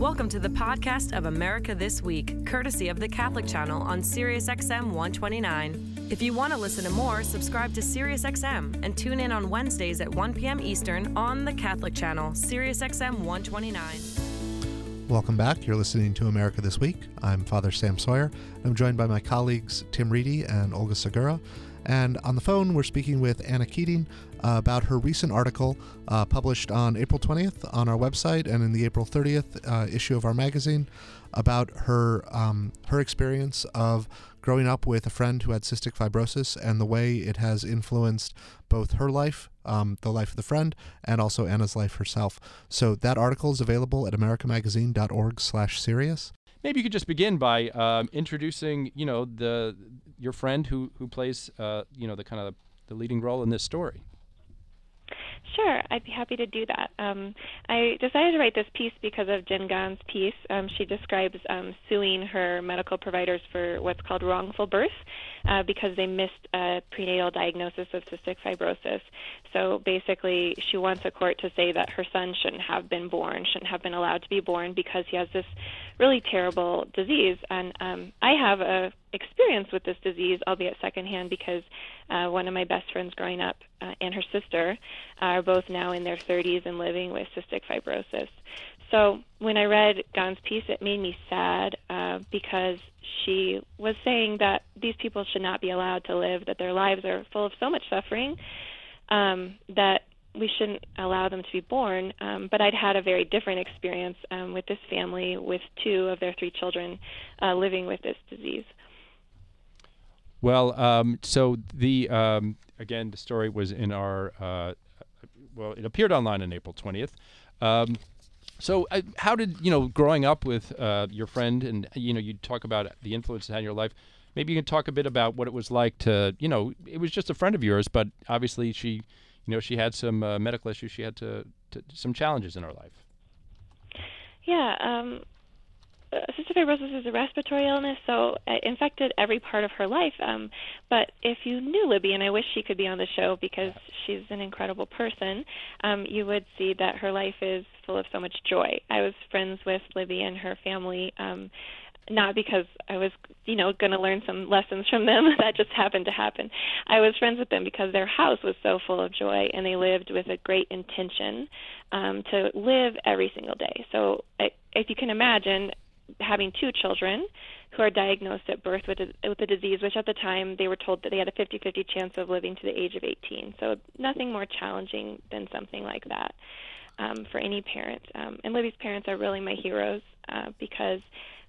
Welcome to the podcast of America This Week, courtesy of the Catholic Channel on SiriusXM 129. If you want to listen to more, subscribe to SiriusXM and tune in on Wednesdays at 1 p.m. Eastern on the Catholic Channel, SiriusXM 129. Welcome back. You're listening to America This Week. I'm Father Sam Sawyer. I'm joined by my colleagues Tim Reidy and Olga Segura. And on the phone, we're speaking with Anna Keating about her recent article uh, published on April 20th on our website and in the April 30th uh, issue of our magazine about her um, her experience of growing up with a friend who had cystic fibrosis and the way it has influenced both her life, um, the life of the friend, and also Anna's life herself. So that article is available at americamagazine.org/serious. Maybe you could just begin by um, introducing, you know, the your friend who who plays, uh, you know, the kind of the leading role in this story. Sure, I'd be happy to do that. Um, I decided to write this piece because of Jen Gann's piece. Um, she describes um, suing her medical providers for what's called wrongful birth uh, because they missed a prenatal diagnosis of cystic fibrosis. So basically, she wants a court to say that her son shouldn't have been born, shouldn't have been allowed to be born because he has this really terrible disease. And um, I have a experience with this disease, albeit secondhand, because uh, one of my best friends growing up uh, and her sister are both now in their 30s and living with cystic fibrosis. So when I read Gann's piece, it made me sad uh, because she was saying that these people should not be allowed to live, that their lives are full of so much suffering, um, that we shouldn't allow them to be born. Um, but I'd had a very different experience um, with this family, with two of their three children uh, living with this disease. Well, um, so the um, again, the story was in our uh, well, it appeared online on April twentieth. Um, so, uh, how did you know growing up with uh, your friend, and you know, you talk about the influence it had in your life. Maybe you can talk a bit about what it was like to, you know, it was just a friend of yours, but obviously she, you know, she had some uh, medical issues. She had to, to, some challenges in her life. Yeah, um, cystic fibrosis is a respiratory illness, so it infected every part of her life. Um, but if you knew Libby, and I wish she could be on the show because she's an incredible person, um, you would see that her life is full of so much joy. I was friends with Libby and her family. Um, not because I was, you know, going to learn some lessons from them. that just happened to happen. I was friends with them because their house was so full of joy, and they lived with a great intention um, to live every single day. So, if you can imagine, having two children who are diagnosed at birth with a, with a disease, which at the time they were told that they had a 50-50 chance of living to the age of 18. So nothing more challenging than something like that um, for any parent. Um, and Libby's parents are really my heroes uh, because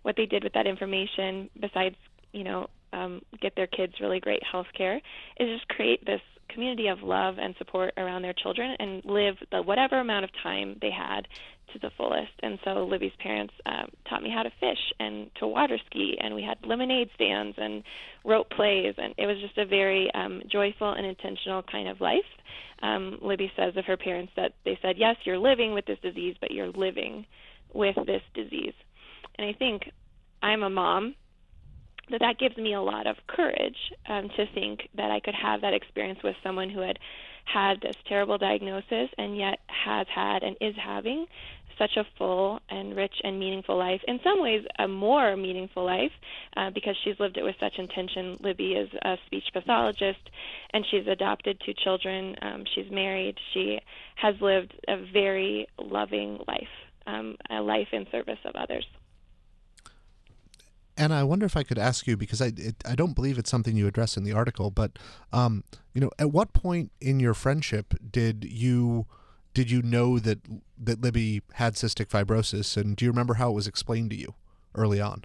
what they did with that information, besides you know um, get their kids really great health care, is just create this community of love and support around their children and live the whatever amount of time they had to the fullest. And so Libby's parents um, taught me how to fish and to water ski, and we had lemonade stands and rope plays, and it was just a very um, joyful and intentional kind of life. Um, Libby says of her parents that they said, "Yes, you're living with this disease, but you're living with this disease." And I think I'm a mom that gives me a lot of courage um, to think that I could have that experience with someone who had had this terrible diagnosis and yet has had and is having such a full and rich and meaningful life. In some ways, a more meaningful life uh, because she's lived it with such intention. Libby is a speech pathologist and she's adopted two children. Um, she's married. She has lived a very loving life, um, a life in service of others. Anna, I wonder if I could ask you because I it, I don't believe it's something you address in the article, but um, you know, at what point in your friendship did you did you know that that Libby had cystic fibrosis, and do you remember how it was explained to you early on?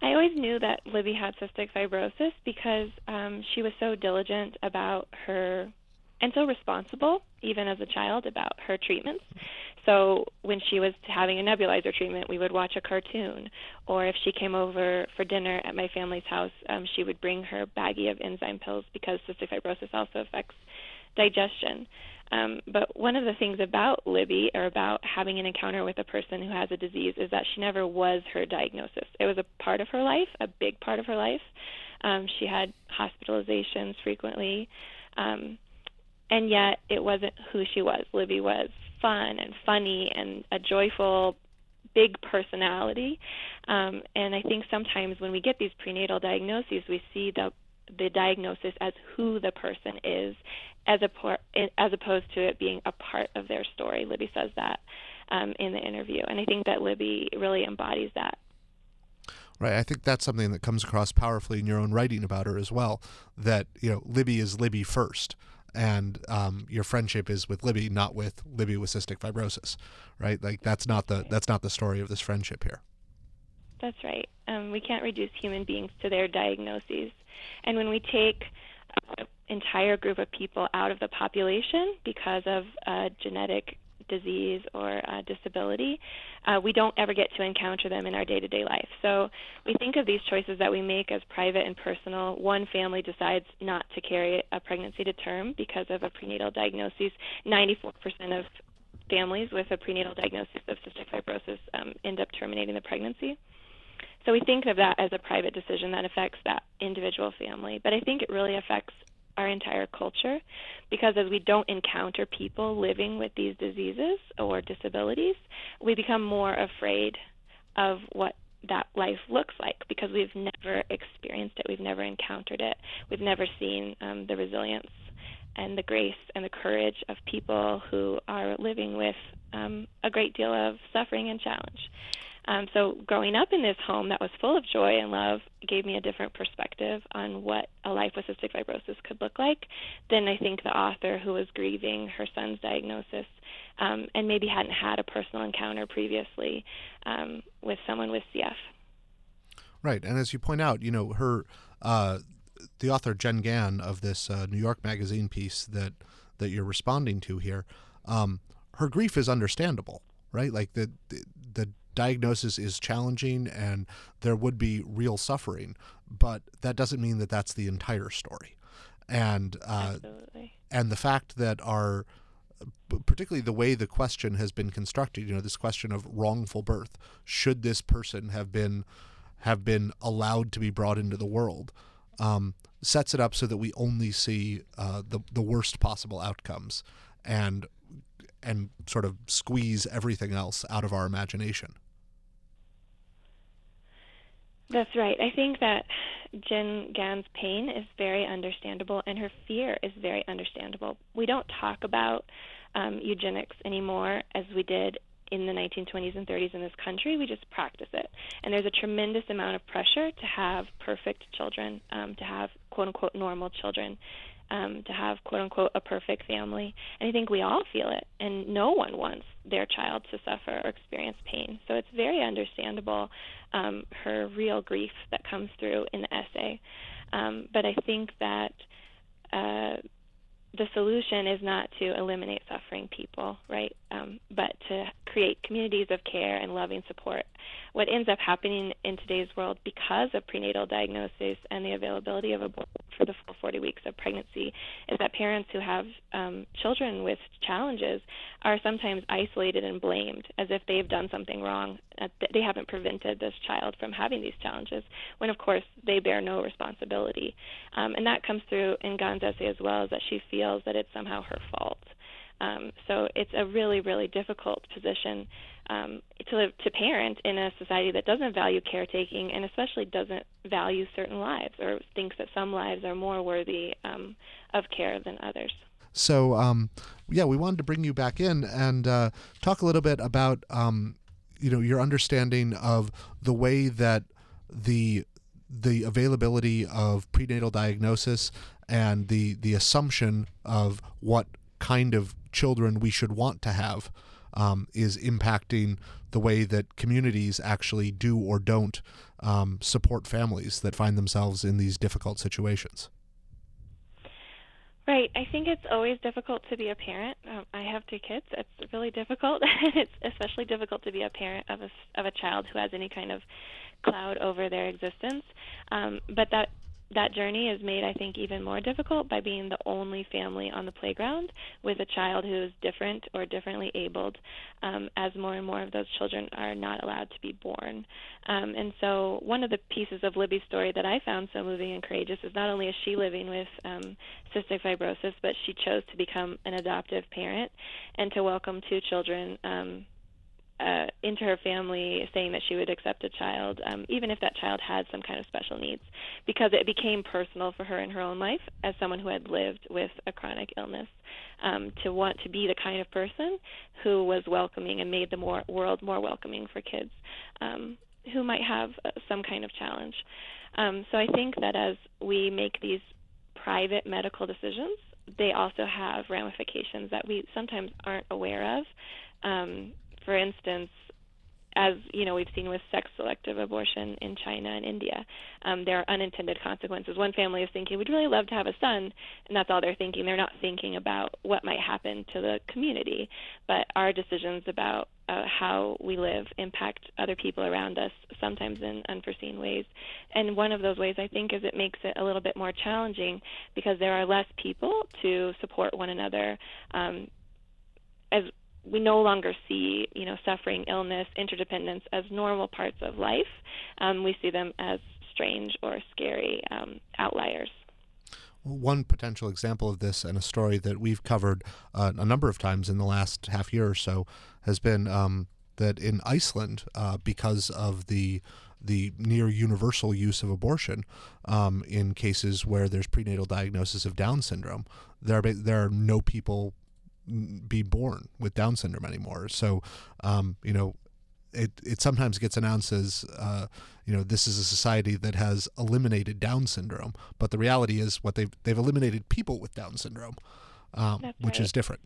I always knew that Libby had cystic fibrosis because um, she was so diligent about her and so responsible, even as a child, about her treatments. So when she was having a nebulizer treatment, we would watch a cartoon. Or if she came over for dinner at my family's house, um, she would bring her baggie of enzyme pills because cystic fibrosis also affects digestion. Um, but one of the things about Libby, or about having an encounter with a person who has a disease, is that she never was her diagnosis. It was a part of her life, a big part of her life. Um, she had hospitalizations frequently. Um, and yet it wasn't who she was. Libby was fun and funny and a joyful big personality. Um, and I think sometimes when we get these prenatal diagnoses, we see the the diagnosis as who the person is, as a por- as opposed to it being a part of their story. Libby says that um, in the interview, and I think that Libby really embodies that. Right. I think that's something that comes across powerfully in your own writing about her as well. That you know, Libby is Libby first, and um, your friendship is with Libby, not with Libby with cystic fibrosis, right? Like that's not the that's not the story of this friendship here. That's right. Um, we can't reduce human beings to their diagnoses, and when we take an entire group of people out of the population because of a genetic disease or uh, disability, uh, we don't ever get to encounter them in our day to day life. So we think of these choices that we make as private and personal. One family decides not to carry a pregnancy to term because of a prenatal diagnosis. 94% of families with a prenatal diagnosis of cystic fibrosis um, end up terminating the pregnancy. So we think of that as a private decision that affects that individual family, but I think it really affects our entire culture because as we don't encounter people living with these diseases or disabilities, we become more afraid of what that life looks like because we've never experienced it, we've never encountered it, we've never seen um, the resilience and the grace and the courage of people who are living with um, a great deal of suffering and challenge. Um, so growing up in this home that was full of joy and love gave me a different perspective on what a life with cystic fibrosis could look like than I think the author who was grieving her son's diagnosis um, and maybe hadn't had a personal encounter previously um, with someone with CF. Right, and as you point out, you know her, uh, the author Jen Gann of this uh, New York Magazine piece that that you're responding to here, um, her grief is understandable, right? Like the the, the diagnosis is challenging and there would be real suffering, but that doesn't mean that that's the entire story. And uh, and the fact that our particularly the way the question has been constructed, you know, this question of wrongful birth, should this person have been have been allowed to be brought into the world, um, sets it up so that we only see uh, the the worst possible outcomes, and and sort of squeeze everything else out of our imagination. That's right. I think that Jen Gann's pain is very understandable and her fear is very understandable. We don't talk about um, eugenics anymore as we did in the 1920s and 30s in this country. We just practice it. And there's a tremendous amount of pressure to have perfect children, um, to have quote unquote normal children um, to have quote unquote a perfect family. And I think we all feel it, and no one wants their child to suffer or experience pain. So it's very understandable um, her real grief that comes through in the essay. Um, but I think that uh, the solution is not to eliminate suffering people, right? Um, but to create communities of care and loving support. What ends up happening in today's world because of prenatal diagnosis and the availability of abortion for the full 40 weeks of pregnancy is that parents who have um, children with challenges are sometimes isolated and blamed as if they've done something wrong. They haven't prevented this child from having these challenges, when of course they bear no responsibility. Um, and that comes through in Gann's essay as well, is that she feels that it's somehow her fault. Um, so it's a really, really difficult position um, to live, to parent in a society that doesn't value caretaking and especially doesn't value certain lives or thinks that some lives are more worthy um, of care than others. So, um, yeah, we wanted to bring you back in and uh, talk a little bit about, um, you know, your understanding of the way that the the availability of prenatal diagnosis and the the assumption of what kind of children we should want to have um, is impacting the way that communities actually do or don't um, support families that find themselves in these difficult situations. Right. I think it's always difficult to be a parent. Um, I have two kids. It's really difficult. it's especially difficult to be a parent of a of a child who has any kind of cloud over their existence. Um, but that that journey is made, I think, even more difficult by being the only family on the playground with a child who is different or differently abled, um, as more and more of those children are not allowed to be born. Um, and so, one of the pieces of Libby's story that I found so moving and courageous is not only is she living with um, cystic fibrosis, but she chose to become an adoptive parent and to welcome two children. Um, uh, into her family saying that she would accept a child, um, even if that child had some kind of special needs, because it became personal for her in her own life as someone who had lived with a chronic illness. Um, to want to be the kind of person who was welcoming and made the more, world more welcoming for kids um, who might have uh, some kind of challenge. Um, so I think that as we make these private medical decisions, they also have ramifications that we sometimes aren't aware of. Um, for instance, as you know, we've seen with sex-selective abortion in China and India, um, there are unintended consequences. One family is thinking, "We'd really love to have a son," and that's all they're thinking. They're not thinking about what might happen to the community. But our decisions about uh, how we live impact other people around us, sometimes in unforeseen ways. And one of those ways, I think, is it makes it a little bit more challenging because there are less people to support one another. Um, as we no longer see, you know, suffering, illness, interdependence as normal parts of life. Um, we see them as strange or scary um, outliers. One potential example of this, and a story that we've covered uh, a number of times in the last half year or so, has been um, that in Iceland, uh, because of the the near universal use of abortion um, in cases where there's prenatal diagnosis of Down syndrome, there are, there are no people be born with Down syndrome anymore. So, um, you know, it, it sometimes gets announced as, uh, you know, this is a society that has eliminated Down syndrome, but the reality is what they've they've eliminated people with Down syndrome, um, which right. is different.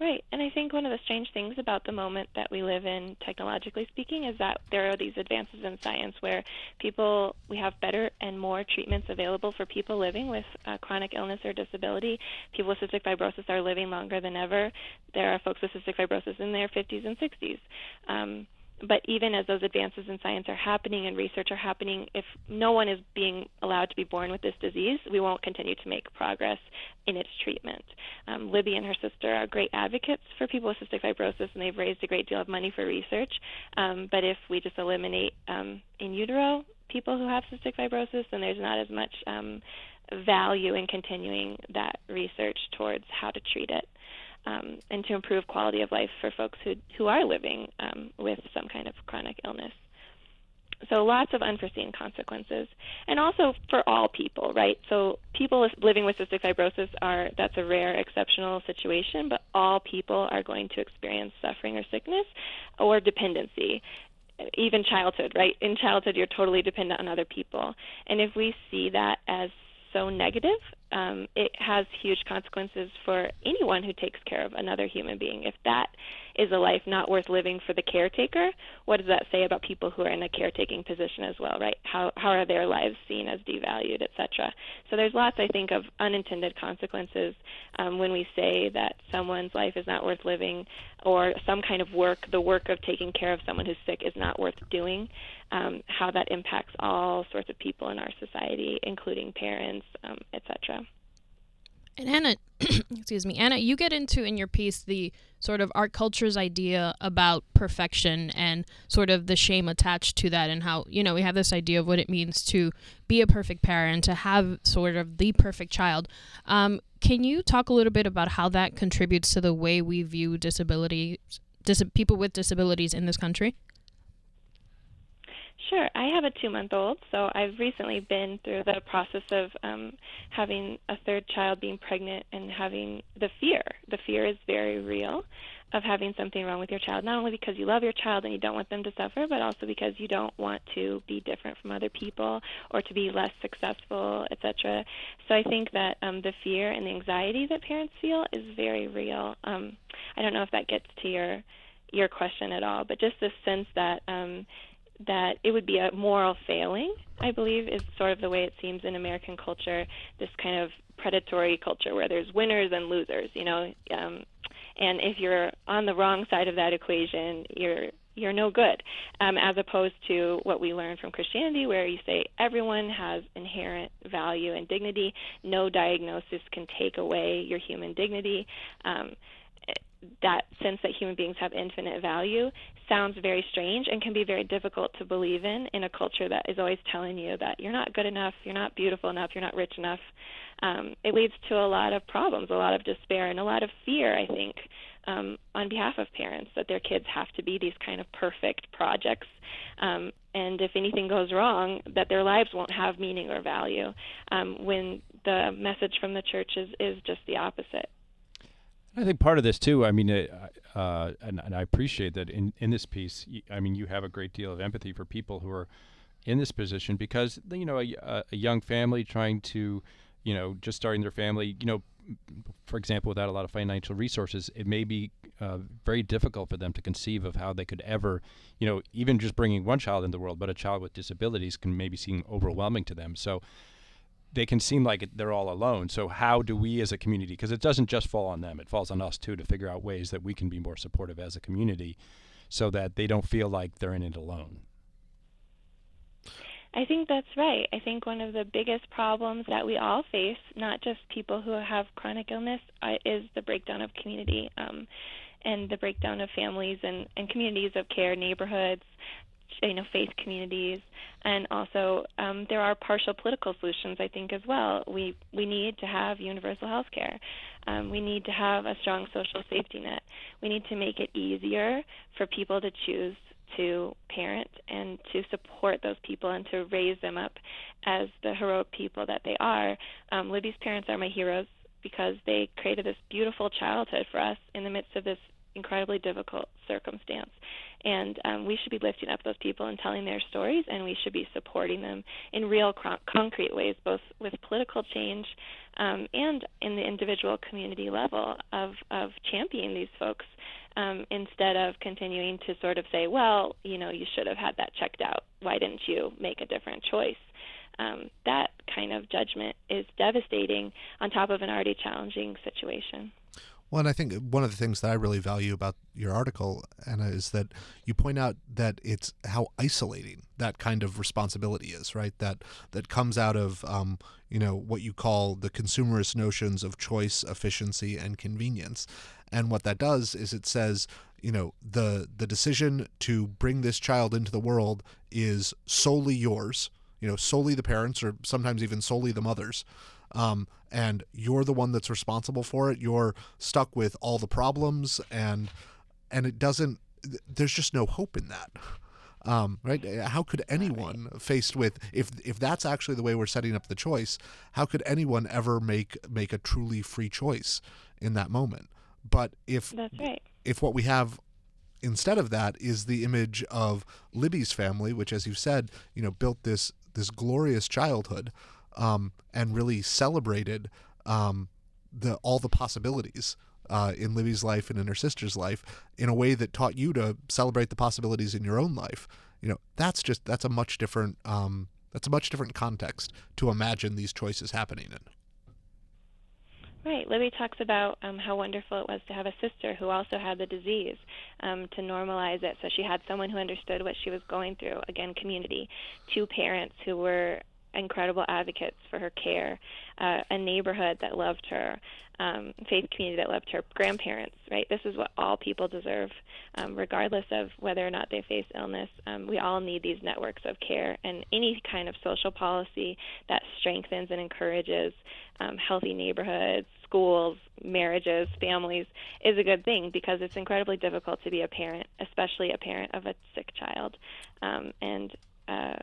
Right. And I think one of the strange things about the moment that we live in, technologically speaking, is that there are these advances in science where people, we have better and more treatments available for people living with uh, chronic illness or disability. People with cystic fibrosis are living longer than ever. There are folks with cystic fibrosis in their 50s and 60s. Um, but even as those advances in science are happening and research are happening, if no one is being allowed to be born with this disease, we won't continue to make progress in its treatment. Um, Libby and her sister are great advocates for people with cystic fibrosis, and they've raised a great deal of money for research. Um, but if we just eliminate um, in utero people who have cystic fibrosis, then there's not as much um, value in continuing that research towards how to treat it um, and to improve quality of life for folks who who are living um, with some kind of chronic illness. So lots of unforeseen consequences, and also for all people, right? So people living with cystic fibrosis are that's a rare, exceptional situation, but all people are going to experience suffering or sickness or dependency even childhood, right? In childhood, you're totally dependent on other people. And if we see that as so negative, um, it has huge consequences for anyone who takes care of another human being. If that is a life not worth living for the caretaker, what does that say about people who are in a caretaking position as well, right? How how are their lives seen as devalued, etc. So there's lots, I think, of unintended consequences um, when we say that someone's life is not worth living, or some kind of work, the work of taking care of someone who's sick, is not worth doing. Um, how that impacts all sorts of people in our society, including parents, um, etc. And Anna, excuse me, Anna, you get into in your piece the sort of art culture's idea about perfection and sort of the shame attached to that, and how, you know, we have this idea of what it means to be a perfect parent, to have sort of the perfect child. Um, can you talk a little bit about how that contributes to the way we view disabilities, dis- people with disabilities in this country? Sure. I have a two month old, so I've recently been through the process of um, having a third child, being pregnant, and having the fear. The fear is very real of having something wrong with your child, not only because you love your child and you don't want them to suffer, but also because you don't want to be different from other people or to be less successful, etc. So I think that um, the fear and the anxiety that parents feel is very real. Um, I don't know if that gets to your your question at all, but just this sense that um, that it would be a moral failing, I believe, is sort of the way it seems in American culture, this kind of predatory culture where there's winners and losers, you know. Um, and if you're on the wrong side of that equation, you're you're no good, um, as opposed to what we learn from Christianity, where you say everyone has inherent value and dignity. No diagnosis can take away your human dignity. Um, that sense that human beings have infinite value sounds very strange and can be very difficult to believe in in a culture that is always telling you that you're not good enough, you're not beautiful enough, you're not rich enough. Um, it leads to a lot of problems, a lot of despair, and a lot of fear, I think, um, on behalf of parents that their kids have to be these kind of perfect projects, um, and if anything goes wrong, that their lives won't have meaning or value. Um, when the message from the church is, is just the opposite. I think part of this too. I mean, uh, and, and, I appreciate that in in this piece. I mean, you have a great deal of empathy for people who are in this position because you know a, a young family trying to, you know, just starting their family. You know, for example, without a lot of financial resources, it may be uh, very difficult for them to conceive of how they could ever, you know, even just bringing one child into the world, but a child with disabilities can maybe seem overwhelming to them. So they can seem like they're all alone. So how do we as a community because it doesn't just fall on them, it falls on us too to figure out ways that we can be more supportive as a community so that they don't feel like they're in it alone. I think that's right. I think one of the biggest problems that we all face, not just people who have chronic illness, uh, is the breakdown of community um, and the breakdown of families and, and communities of care, neighborhoods, you know faith communities. And also um, there are partial political solutions I think as well. We we need to have universal health care. Um, we need to have a strong social safety net. We need to make it easier for people to choose to parent and to support those people and to raise them up as the heroic people that they are. Um, Libby's parents are my heroes because they created this beautiful childhood for us in the midst of this incredibly difficult circumstance. And um, we should be lifting up those people and telling their stories, and we should be supporting them in real concrete ways, both with political change um, and in the individual community level of, of championing these folks um, instead of continuing to sort of say, well, you know, you should have had that checked out. Why didn't you make a different choice? Um, that kind of judgment is devastating on top of an already challenging situation. Well, and I think one of the things that I really value about your article, Anna, is that you point out that it's how isolating that kind of responsibility is, right? That that comes out of um, you know what you call the consumerist notions of choice, efficiency, and convenience. And what that does is it says, you know, the the decision to bring this child into the world is solely yours. You know, solely the parents, or sometimes even solely the mothers um, and you're the one that's responsible for it. You're stuck with all the problems, and and it doesn't. There's just no hope in that. Um, right? How could anyone faced with if if that's actually the way we're setting up the choice? How could anyone ever make make a truly free choice in that moment? But if that's right. if what we have instead of that is the image of Libby's family, which, as you said, you know, built this this glorious childhood um, and really celebrated um, the all the possibilities uh, in Libby's life and in her sister's life in a way that taught you to celebrate the possibilities in your own life. You know, that's just that's a much different um, that's a much different context to imagine these choices happening in. Right. Libby talks about um, how wonderful it was to have a sister who also had the disease, um, to normalize it. So she had someone who understood what she was going through. Again, community. Two parents who were incredible advocates for her care, uh, a neighborhood that loved her, um, faith community that loved her, grandparents, right? This is what all people deserve, um, regardless of whether or not they face illness. Um, we all need these networks of care and any kind of social policy that strengthens and encourages um, healthy neighborhoods, schools, marriages, families is a good thing because it's incredibly difficult to be a parent, especially a parent of a sick child. Um, and uh,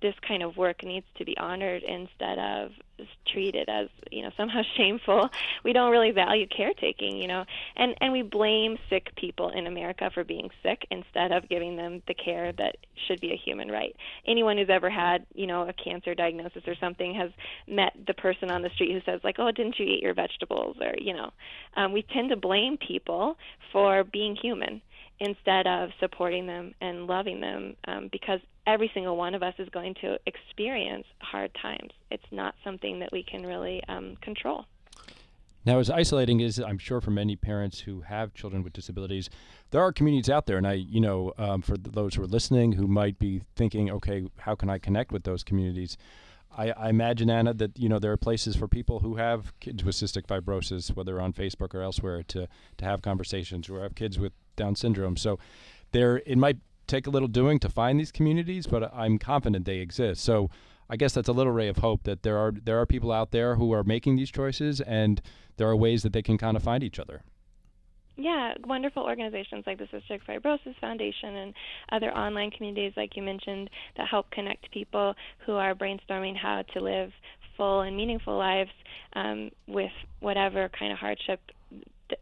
this kind of work needs to be honored instead of treated as you know somehow shameful. We don't really value caretaking you know and and we blame sick people in america for being sick instead of giving them the care that should be a human right. Anyone who's ever had you know a cancer diagnosis or something has met the person on the street who says like oh didn't you eat your vegetables? or you know. Um, we tend to blame people for being human instead of supporting them and loving them um, because every single one of us is going to experience hard times. It's not something that we can really um, control. Now, as isolating as I'm sure for many parents who have children with disabilities, there are communities out there, and I, you know, um, for those who are listening who might be thinking, okay, how can I connect with those communities? I, I, imagine Anna that you know there are places for people who have kids with cystic fibrosis, whether on Facebook or elsewhere, to to have conversations, or have kids with Down syndrome. So there, it might take a little doing to find these communities, but I'm confident they exist. So I guess that's a little ray of hope that there are there are people out there who are making these choices, and there are ways that they can kind of find each other. yeah, wonderful organizations like the Cystic Fibrosis Foundation and other online communities, like you mentioned, that help connect people who are brainstorming how to live full and meaningful lives um, with whatever kind of hardship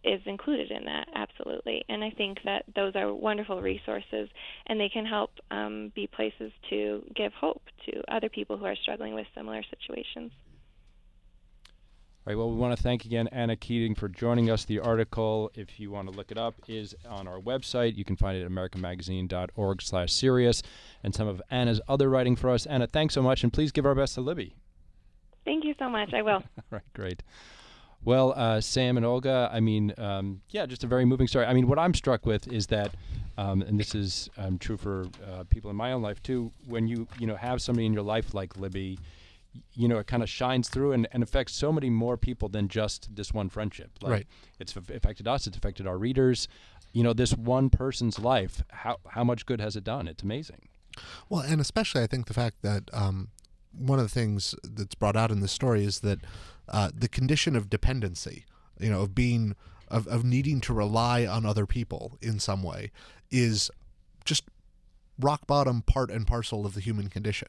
is included in that absolutely and i think that those are wonderful resources and they can help um, be places to give hope to other people who are struggling with similar situations all right, well, we want to thank again Anna Keating for joining us. The article, if you want to look it up, is on our website. You can find it at americanmagazine.org slash serious and some of Anna's other writing for us. Anna, thanks so much, and please give our best to Libby. Thank you so much. I will. All right, great. Well, uh, Sam and Olga, I mean, um, yeah, just a very moving story. I mean, what I'm struck with is that, um, and this is um, true for uh, people in my own life too. When you you know have somebody in your life like Libby, you know, it kind of shines through and, and affects so many more people than just this one friendship. Like, Right. It's affected us. It's affected our readers. You know, this one person's life. How how much good has it done? It's amazing. Well, and especially I think the fact that um, one of the things that's brought out in this story is that uh, the condition of dependency, you know, of being, of, of needing to rely on other people in some way, is just rock bottom part and parcel of the human condition.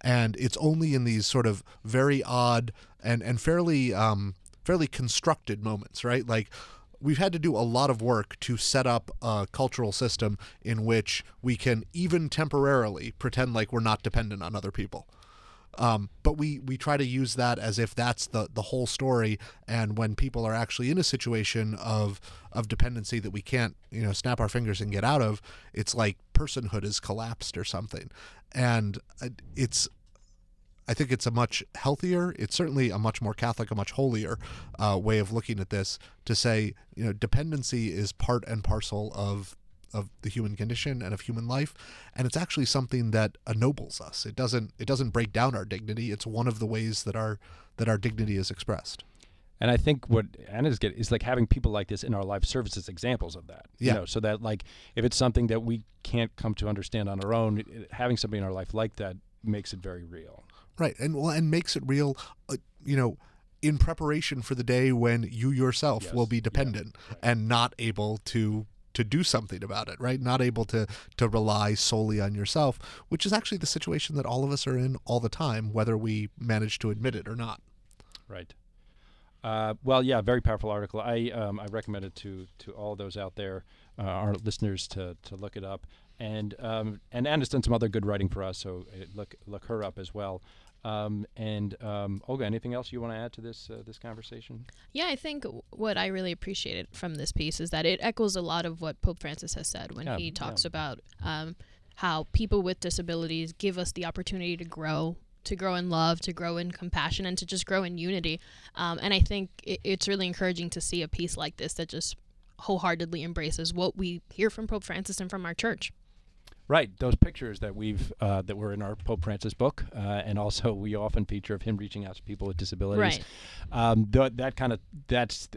And it's only in these sort of very odd and, and fairly um, fairly constructed moments, right? Like we've had to do a lot of work to set up a cultural system in which we can even temporarily pretend like we're not dependent on other people. Um, but we, we try to use that as if that's the, the whole story. And when people are actually in a situation of of dependency that we can't you know snap our fingers and get out of, it's like personhood is collapsed or something. And uh, it's I think it's a much healthier, it's certainly a much more Catholic, a much holier uh, way of looking at this to say, you know, dependency is part and parcel of of the human condition and of human life and it's actually something that ennobles us it doesn't it doesn't break down our dignity it's one of the ways that our that our dignity is expressed And I think what Anna's getting is like having people like this in our life serves as examples of that. Yeah. You know, so that like if it's something that we can't come to understand on our own, it- having somebody in our life like that makes it very real. right and well and makes it real uh, you know in preparation for the day when you yourself Yes. will be Yeah. dependent and not able to to do something about it right not able to to rely solely on yourself which is actually the situation that all of us are in all the time whether we manage to admit it or not Right. Uh, well, yeah, very powerful article. I um, I recommend it to to all those out there, uh, our listeners, to to look it up. And um, and Anna's done some other good writing for us, so uh, look look her up as well. Um, and um, Olga, anything else you want to add to this uh, this conversation? Yeah, I think what I really appreciated from this piece is that it echoes a lot of what Pope Francis has said when Yeah, he yeah. talks about um, how people with disabilities give us the opportunity to grow, to grow in love, to grow in compassion, and to just grow in unity. Um, and I think it, it's really encouraging to see a piece like this that just wholeheartedly embraces what we hear from Pope Francis and from our church. Right, those pictures that we've uh, that were in our Pope Francis book, uh, and also we often feature of him reaching out to people with disabilities. Right. Um, th- that kind of that's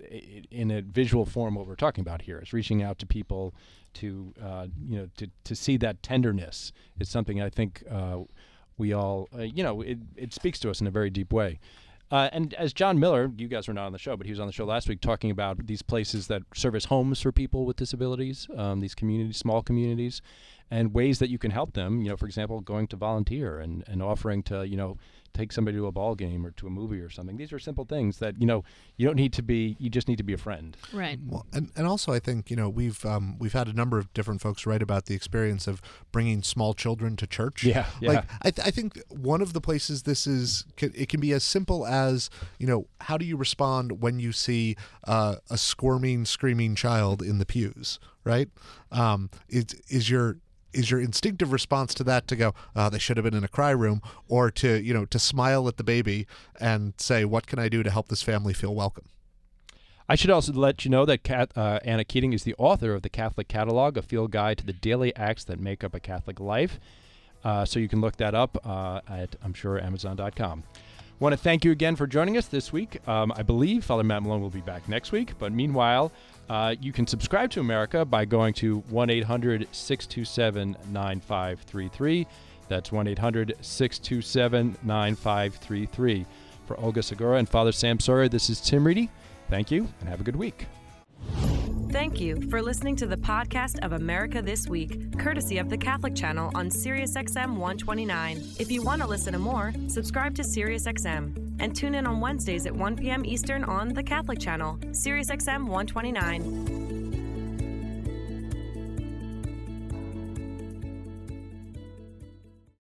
in a visual form what we're talking about here. Is reaching out to people to uh, you know to to see that tenderness. It's something I think uh, we all uh, you know it, it speaks to us in a very deep way. Uh, and as John Miller, you guys were not on the show, but he was on the show last week talking about these places that serve as homes for people with disabilities, um, these communities, small communities, and ways that you can help them. You know, for example, going to volunteer and, and offering to, you know, take somebody to a ball game or to a movie or something. These are simple things that, you know, you don't need to be, you just need to be a friend. Right. Well, and, and also I think you know we've um, we've had a number of different folks write about the experience of bringing small children to church. Yeah, yeah. Like I, th- I think one of the places this is it can be as simple as you know how do you respond when you see uh, a squirming, screaming child in the pews, right? Um, is is your is your instinctive response to that to go uh, they should have been in a cry room or to you know to smile at the baby and say what can i do to help this family feel welcome I should also let you know that Kat, uh, Anna Keating is the author of the Catholic Catalog, a field guide to the daily acts that make up a Catholic life. Uh, so you can look that up uh, at, I'm sure, Amazon.com. Want to thank you again for joining us this week. Um, I believe Father Matt Malone will be back next week, but meanwhile, uh, you can subscribe to America by going to 1 800 627 9533. That's 1 800 627 9533. For Olga Segura and Father Sam Sawyer, this is Tim Reidy. Thank you and have a good week. Thank you for listening to the podcast of America This Week, courtesy of the Catholic Channel on SiriusXM 129. If you want to listen to more, subscribe to SiriusXM and tune in on Wednesdays at 1 p.m. Eastern on the Catholic Channel, SiriusXM 129.